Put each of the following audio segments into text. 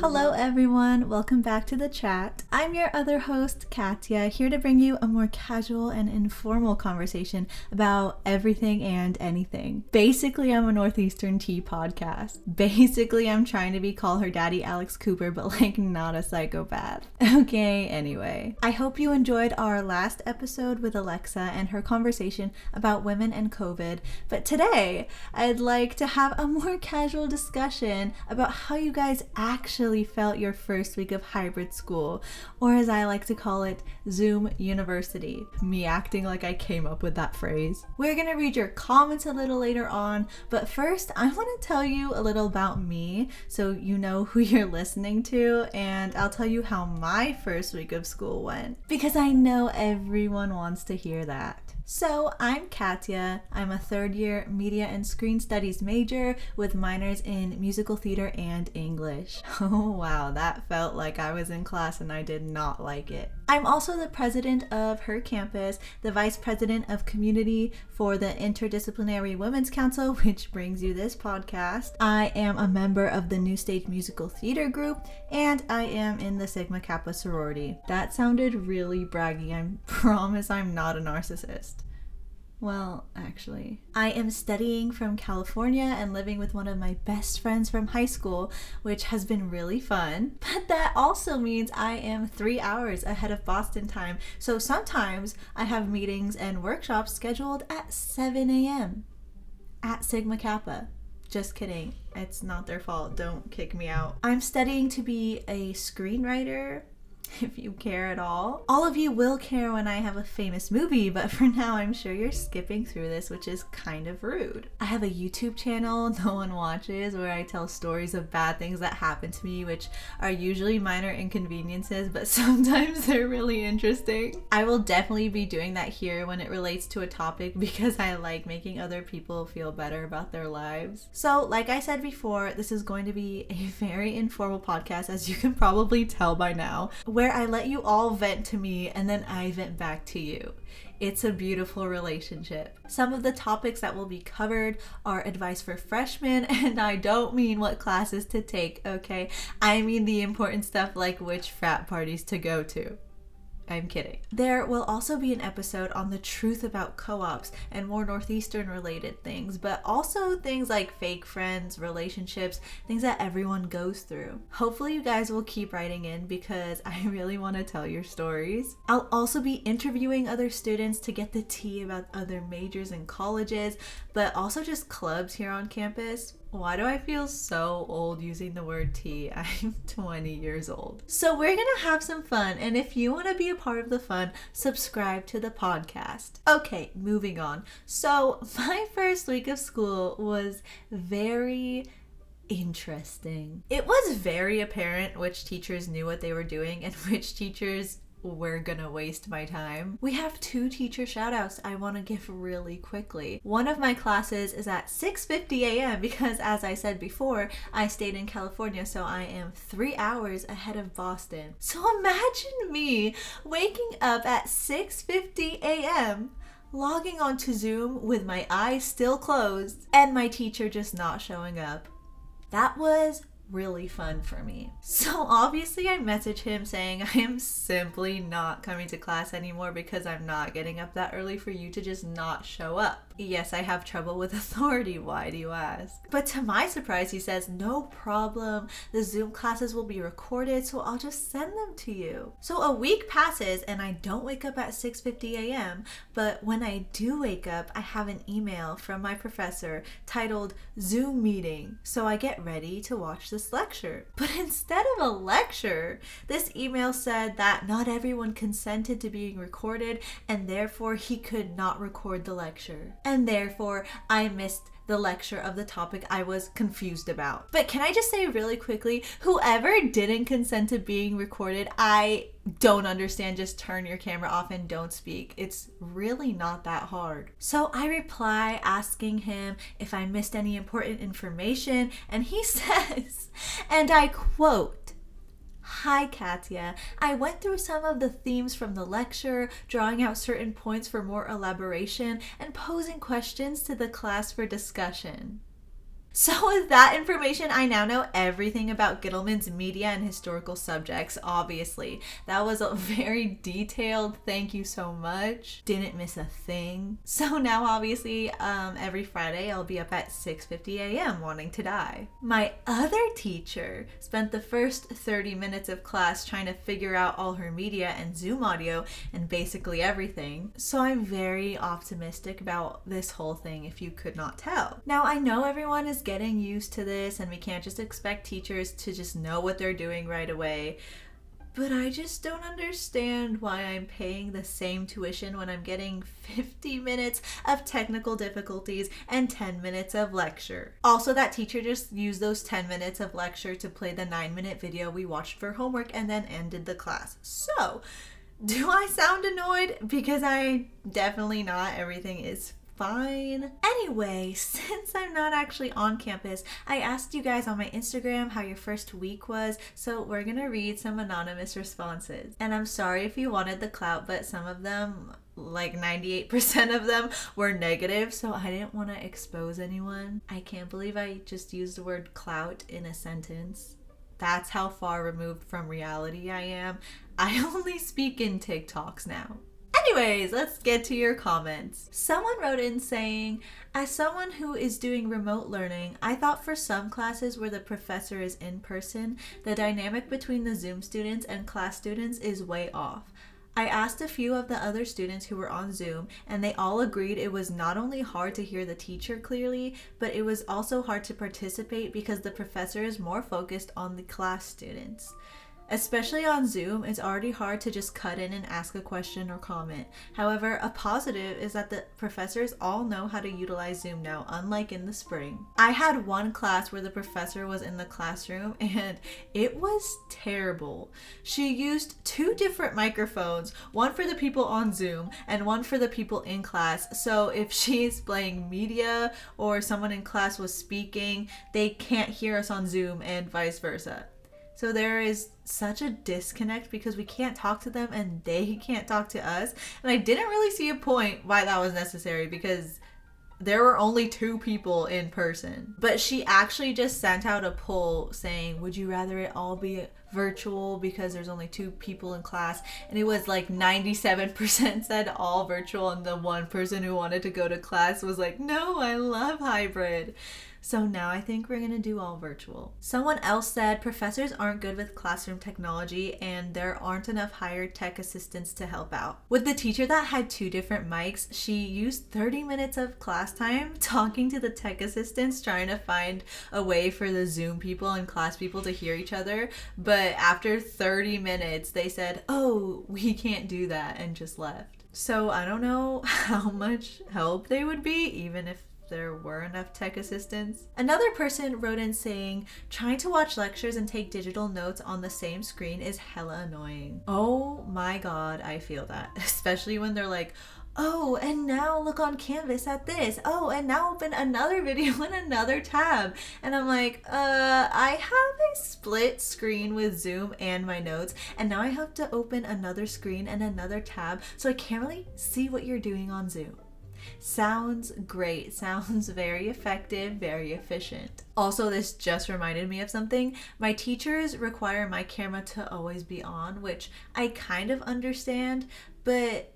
Hello, everyone. Welcome back to the chat. I'm your other host, Katya, here to bring you a more casual and informal conversation about everything and anything. Basically, I'm a Northeastern Tea podcast. Basically, I'm trying to be Call Her Daddy Alex Cooper, but like not a psychopath. Okay, anyway. I hope you enjoyed our last episode with Alexa and her conversation about women and COVID. But today, I'd like to have a more casual discussion about how you guys actually felt your first week of hybrid school, or as I like to call it, Zoom University. Me acting like I came up with that phrase. We're gonna read your comments a little later on, but first, I wanna tell you a little about me so you know who you're listening to, and I'll tell you how my first week of school went because I know everyone wants to hear that. So, I'm Katya. I'm a third year media and screen studies major with minors in musical theater and English. Oh, wow, that felt like I was in class and I did not like it. I'm also the president of her campus, the vice president of community for the Interdisciplinary Women's Council, which brings you this podcast. I am a member of the New Stage Musical Theater Group, and I am in the Sigma Kappa sorority. That sounded really braggy. I promise I'm not a narcissist. Well, actually, I am studying from California and living with one of my best friends from high school, which has been really fun. But that also means I am three hours ahead of Boston time. So sometimes I have meetings and workshops scheduled at 7 a.m. at Sigma Kappa. Just kidding. It's not their fault. Don't kick me out. I'm studying to be a screenwriter if you care at all. All of you will care when I have a famous movie, but for now, I'm sure you're skipping through this, which is kind of rude. I have a YouTube channel no one watches where I tell stories of bad things that happen to me, which are usually minor inconveniences, but sometimes they're really interesting. I will definitely be doing that here when it relates to a topic because I like making other people feel better about their lives. So, like I said before, this is going to be a very informal podcast, as you can probably tell by now where I let you all vent to me and then I vent back to you. It's a beautiful relationship. Some of the topics that will be covered are advice for freshmen, and I don't mean what classes to take, okay? I mean the important stuff like which frat parties to go to. I'm kidding. There will also be an episode on the truth about co ops and more Northeastern related things, but also things like fake friends, relationships, things that everyone goes through. Hopefully, you guys will keep writing in because I really want to tell your stories. I'll also be interviewing other students to get the tea about other majors and colleges, but also just clubs here on campus. Why do I feel so old using the word tea? I'm 20 years old. So, we're gonna have some fun, and if you wanna be a part of the fun, subscribe to the podcast. Okay, moving on. So, my first week of school was very interesting. It was very apparent which teachers knew what they were doing and which teachers we're gonna waste my time. We have two teacher shoutouts I want to give really quickly. One of my classes is at 6:50 a.m. because as I said before, I stayed in California, so I am 3 hours ahead of Boston. So imagine me waking up at 6:50 a.m logging onto Zoom with my eyes still closed and my teacher just not showing up. That was really fun for me. So obviously, I message him saying I am simply not coming to class anymore because I'm not getting up that early for you to just not show up. Yes, I have trouble with authority. Why do you ask? But to my surprise, he says, No problem. The Zoom classes will be recorded, so I'll just send them to you. So a week passes and I don't wake up at 6:50 a.m., but when I do wake up, I have an email from my professor titled Zoom meeting. So I get ready to watch this lecture. But instead of a lecture, this email said that not everyone consented to being recorded and therefore he could not record the lecture and therefore I missed the lecture of the topic I was confused about. But can I just say really quickly whoever didn't consent to being recorded, I don't understand. Just turn your camera off and don't speak. It's really not that hard. So I reply asking him if I missed any important information, and he says, and I quote, Hi, Katya. I went through some of the themes from the lecture, drawing out certain points for more elaboration and posing questions to the class for discussion. So, with that information, I now know everything about Gittleman's media and historical subjects, obviously. That was a very detailed thank you so much. Didn't miss a thing. So, now obviously, um, every Friday I'll be up at 6:50 a.m. wanting to die. My other teacher spent the first 30 minutes of class trying to figure out all her media and Zoom audio and basically everything. So, I'm very optimistic about this whole thing if you could not tell. Now, I know everyone is getting used to this and we can't just expect teachers to just know what they're doing right away. But I just don't understand why I'm paying the same tuition when I'm getting 50 minutes of technical difficulties and 10 minutes of lecture. Also, that teacher just used those 10 minutes of lecture to play the 9 minute video we watched for homework and then ended the class. So, do I sound annoyed? Because I definitely not. Everything is fine. Anyway, since I'm not actually on campus, I asked you guys on my Instagram how your first week was, so we're gonna read some anonymous responses. And I'm sorry if you wanted the clout, but some of them like 98% of them were negative, so I didn't want to expose anyone. I can't believe I just used the word clout in a sentence. That's how far removed from reality I am. I only speak in TikToks now. Anyways, let's get to your comments. Someone wrote in saying, As someone who is doing remote learning, I thought for some classes where the professor is in person, the dynamic between the Zoom students and class students is way off. I asked a few of the other students who were on Zoom, and they all agreed it was not only hard to hear the teacher clearly, but it was also hard to participate because the professor is more focused on the class students. Especially on Zoom, it's already hard to just cut in and ask a question or comment. However, a positive is that the professors all know how to utilize Zoom now, unlike in the spring. I had one class where the professor was in the classroom and it was terrible. She used two different microphones, one for the people on Zoom and one for the people in class. So if she's playing media or someone in class was speaking, they can't hear us on Zoom and vice versa. So there is such a disconnect because we can't talk to them and they can't talk to us. And I didn't really see a point why that was necessary because there were only two people in person. But she actually just sent out a poll saying, Would you rather it all be virtual because there's only two people in class? And it was like 97% said all virtual, and the one person who wanted to go to class was like, No, I love hybrid. So now I think we're gonna do all virtual. Someone else said professors aren't good with classroom technology and there aren't enough hired tech assistants to help out. With the teacher that had two different mics, she used 30 minutes of class time talking to the tech assistants, trying to find a way for the Zoom people and class people to hear each other. But after 30 minutes, they said, oh, we can't do that, and just left. So I don't know how much help they would be, even if there were enough tech assistants. Another person wrote in saying, trying to watch lectures and take digital notes on the same screen is hella annoying. Oh my god, I feel that. Especially when they're like, oh, and now look on Canvas at this. Oh, and now open another video in another tab. And I'm like, uh, I have a split screen with Zoom and my notes, and now I have to open another screen and another tab, so I can't really see what you're doing on Zoom. Sounds great. Sounds very effective, very efficient. Also, this just reminded me of something. My teachers require my camera to always be on, which I kind of understand, but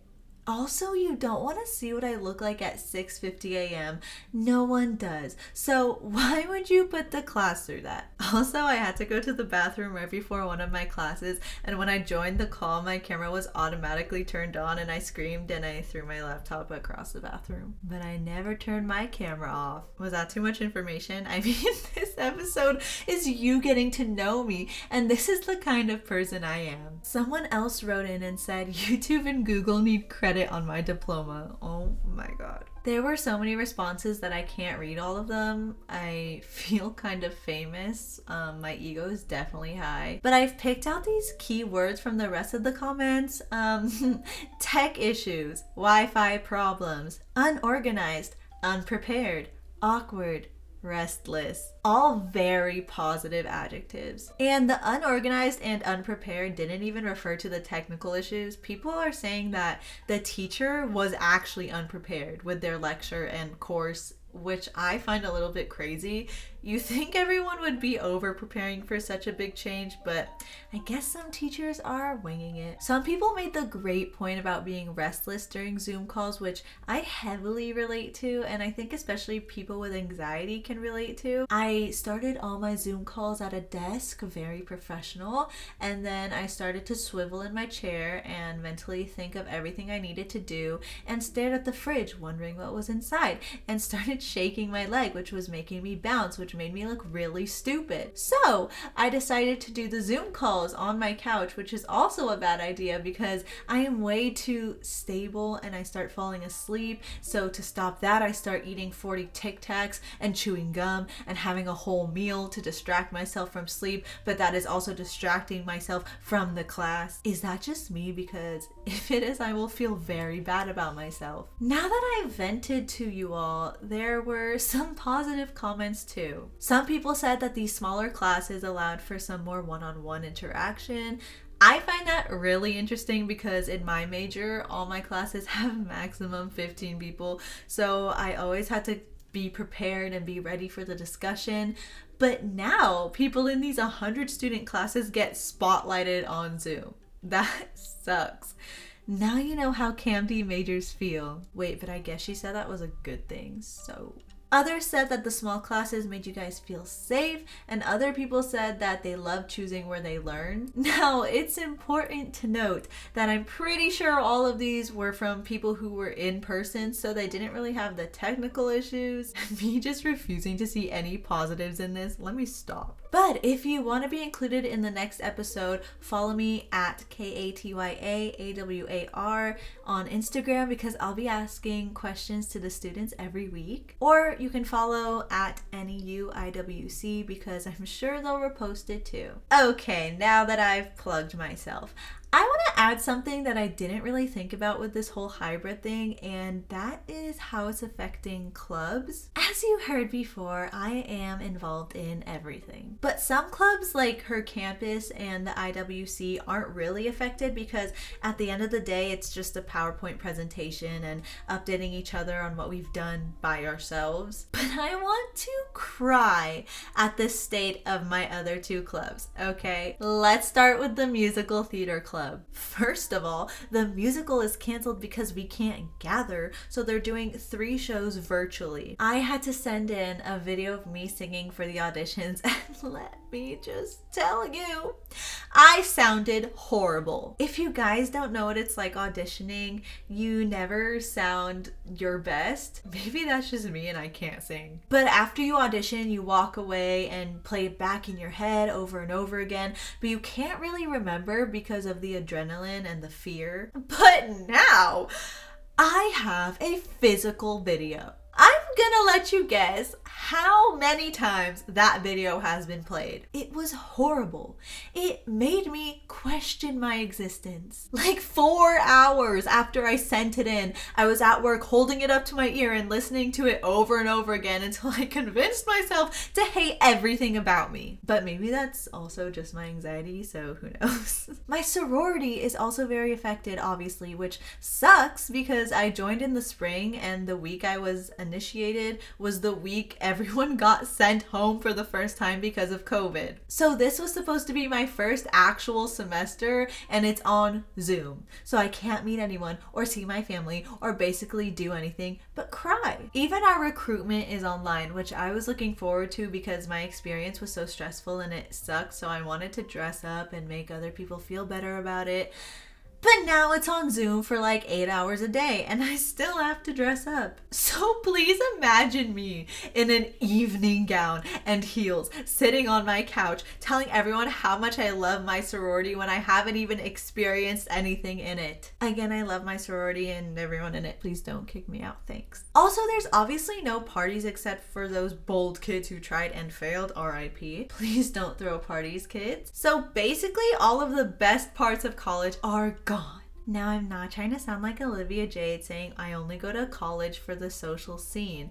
also, you don't want to see what I look like at 6:50 a.m. No one does. So, why would you put the class through that? Also, I had to go to the bathroom right before one of my classes, and when I joined the call, my camera was automatically turned on and I screamed and I threw my laptop across the bathroom. But I never turned my camera off. Was that too much information? I mean, this episode is you getting to know me, and this is the kind of person I am. Someone else wrote in and said YouTube and Google need credit on my diploma. Oh my god. There were so many responses that I can't read all of them. I feel kind of famous. Um, my ego is definitely high. But I've picked out these key words from the rest of the comments um, tech issues, Wi Fi problems, unorganized, unprepared, awkward, restless. All very positive adjectives. And the unorganized and unprepared didn't even refer to the technical issues. People are saying that the teacher was actually unprepared with their lecture and course which I find a little bit crazy. You think everyone would be over preparing for such a big change, but I guess some teachers are winging it. Some people made the great point about being restless during Zoom calls, which I heavily relate to, and I think especially people with anxiety can relate to. I started all my Zoom calls at a desk, very professional, and then I started to swivel in my chair and mentally think of everything I needed to do and stared at the fridge, wondering what was inside, and started shaking my leg, which was making me bounce, which made me look really stupid. So I decided to do the Zoom calls on my couch, which is also a bad idea because I am way too stable and I start falling asleep. So to stop that, I start eating 40 Tic Tacs and chewing gum and having a whole meal to distract myself from sleep, but that is also distracting myself from the class. Is that just me? Because if it is, I will feel very bad about myself. Now that I've vented to you all, there were some positive comments too. Some people said that these smaller classes allowed for some more one on one interaction. I find that really interesting because in my major, all my classes have maximum 15 people. So I always had to be prepared and be ready for the discussion. But now, people in these 100 student classes get spotlighted on Zoom. That sucks. Now you know how CAMD majors feel. Wait, but I guess she said that was a good thing, so Others said that the small classes made you guys feel safe, and other people said that they love choosing where they learn. Now, it's important to note that I'm pretty sure all of these were from people who were in person, so they didn't really have the technical issues. Me just refusing to see any positives in this, let me stop. But if you want to be included in the next episode, follow me at K A T Y A A W A R on Instagram because I'll be asking questions to the students every week. Or you can follow at NEUIWC because I'm sure they'll repost it too. Okay, now that I've plugged myself, I want to add something that I didn't really think about with this whole hybrid thing, and that is how it's affecting clubs. As you heard before, I am involved in everything. But some clubs, like Her Campus and the IWC, aren't really affected because at the end of the day, it's just a PowerPoint presentation and updating each other on what we've done by ourselves. But I want to cry at the state of my other two clubs, okay? Let's start with the musical theater club club. First of all, the musical is canceled because we can't gather, so they're doing three shows virtually. I had to send in a video of me singing for the auditions, and let me just tell you, I sounded horrible. If you guys don't know what it's like auditioning, you never sound your best. Maybe that's just me and I can't sing. But after you audition, you walk away and play it back in your head over and over again, but you can't really remember because of the adrenaline and the fear. But now, I have a physical video. Gonna let you guess how many times that video has been played. It was horrible. It made me question my existence. Like four hours after I sent it in, I was at work holding it up to my ear and listening to it over and over again until I convinced myself to hate everything about me. But maybe that's also just my anxiety, so who knows. my sorority is also very affected, obviously, which sucks because I joined in the spring and the week I was initiated was the week everyone got sent home for the first time because of COVID. So this was supposed to be my first actual semester and it's on Zoom. So I can't meet anyone or see my family or basically do anything but cry. Even our recruitment is online, which I was looking forward to because my experience was so stressful and it sucked. So I wanted to dress up and make other people feel better about it. But now it's on Zoom for like eight hours a day and I still have to dress up. So please imagine me in an evening gown and heels sitting on my couch telling everyone how much I love my sorority when I haven't even experienced anything in it. Again, I love my sorority and everyone in it. Please don't kick me out. Thanks. Also, there's obviously no parties except for those bold kids who tried and failed, RIP. Please don't throw parties, kids. So basically, all of the best parts of college are gone. Now, I'm not trying to sound like Olivia Jade saying I only go to college for the social scene.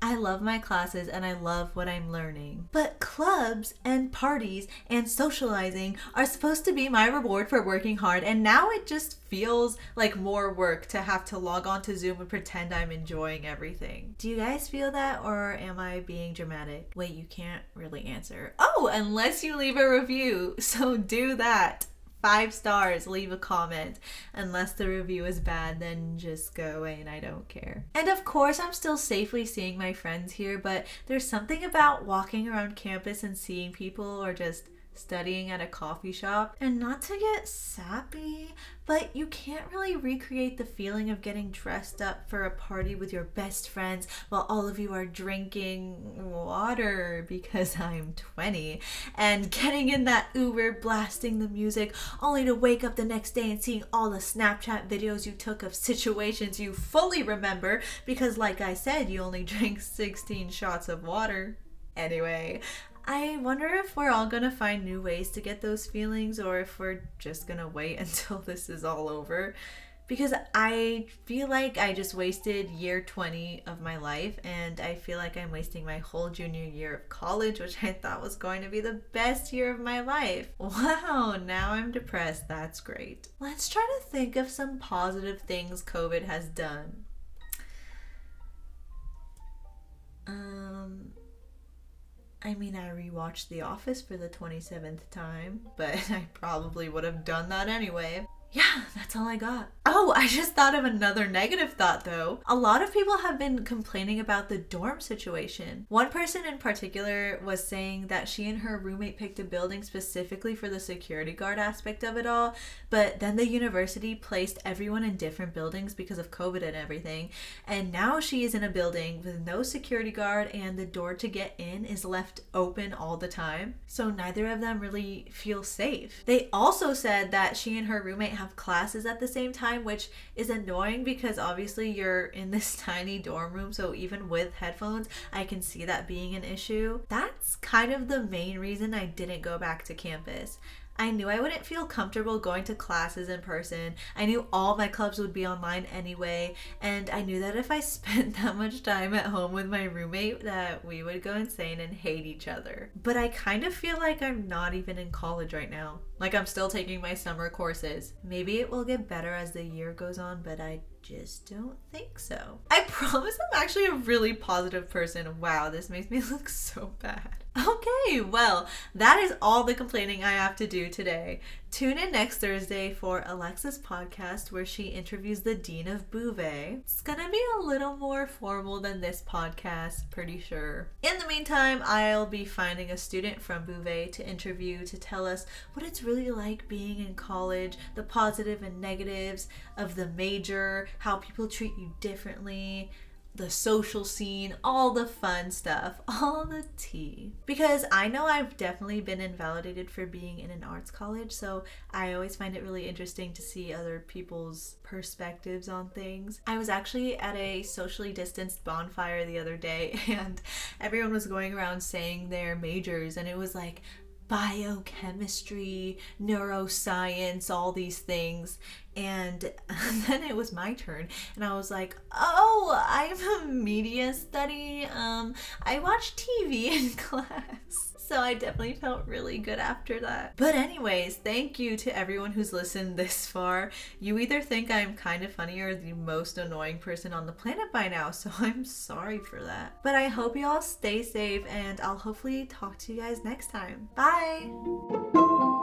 I love my classes and I love what I'm learning. But clubs and parties and socializing are supposed to be my reward for working hard, and now it just feels like more work to have to log on to Zoom and pretend I'm enjoying everything. Do you guys feel that, or am I being dramatic? Wait, you can't really answer. Oh, unless you leave a review, so do that five stars, leave a comment. Unless the review is bad, then just go away and I don't care. And of course, I'm still safely seeing my friends here, but there's something about walking around campus and seeing people or just studying at a coffee shop. And not to get sappy, but you can't really recreate the feeling of getting dressed up for a party with your best friends while all of you are drinking water because I'm 20 and getting in that Uber blasting the music only to wake up the next day and seeing all the Snapchat videos you took of situations you fully remember because, like I said, you only drank 16 shots of water. Anyway, I wonder if we're all gonna find new ways to get those feelings or if we're just gonna wait until this is all over. Because I feel like I just wasted year 20 of my life, and I feel like I'm wasting my whole junior year of college, which I thought was going to be the best year of my life. Wow, now I'm depressed. That's great. Let's try to think of some positive things COVID has done. Um, I mean, I rewatched The Office for the 27th time, but I probably would have done that anyway. Yeah, that's all I got. Oh, I just thought of another negative thought though. A lot of people have been complaining about the dorm situation. One person in particular was saying that she and her roommate picked a building specifically for the security guard aspect of it all, but then the university placed everyone in different buildings because of COVID and everything. And now she is in a building with no security guard and the door to get in is left open all the time. So neither of them really feel safe. They also said that she and her roommate have classes at the same time, which is annoying because obviously you're in this tiny dorm room. So even with headphones, I can see that being an issue. That's kind of the main reason I didn't go back to campus. I knew I wouldn't feel comfortable going to classes in person. I knew all my clubs would be online anyway, and I knew that if I spent that much time at home with my roommate that we would go insane and hate each other. But I kind of feel like I'm not even in college right now. Like I'm still taking my summer courses. Maybe it will get better as the year goes on, but I just don't think so. I promise I'm actually a really positive person. Wow, this makes me look so bad. Okay, well, that is all the complaining I have to do today. Tune in next Thursday for Alexa's podcast where she interviews the Dean of Bouvé. It's gonna be a little more formal than this podcast, pretty sure. In the meantime, I'll be finding a student from Bouvé to interview to tell us what it's really like being in college, the positive and negatives of the major, how people treat you differently, the social scene, all the fun stuff, all the tea. Because I know I've definitely been invalidated for being in an arts college, so I always find it really interesting to see other people's perspectives on things. I was actually at a socially distanced bonfire the other day, and everyone was going around saying their majors, and it was like, biochemistry, neuroscience, all these things. And then it was my turn, and I was like, "Oh, I'm a media study. Um, I watch TV in class." So I definitely felt really good after that. But, anyways, thank you to everyone who's listened this far. You either think I'm kind of funny or the most annoying person on the planet by now, so I'm sorry for that. But I hope you all stay safe and I'll hopefully talk to you guys next time. Bye!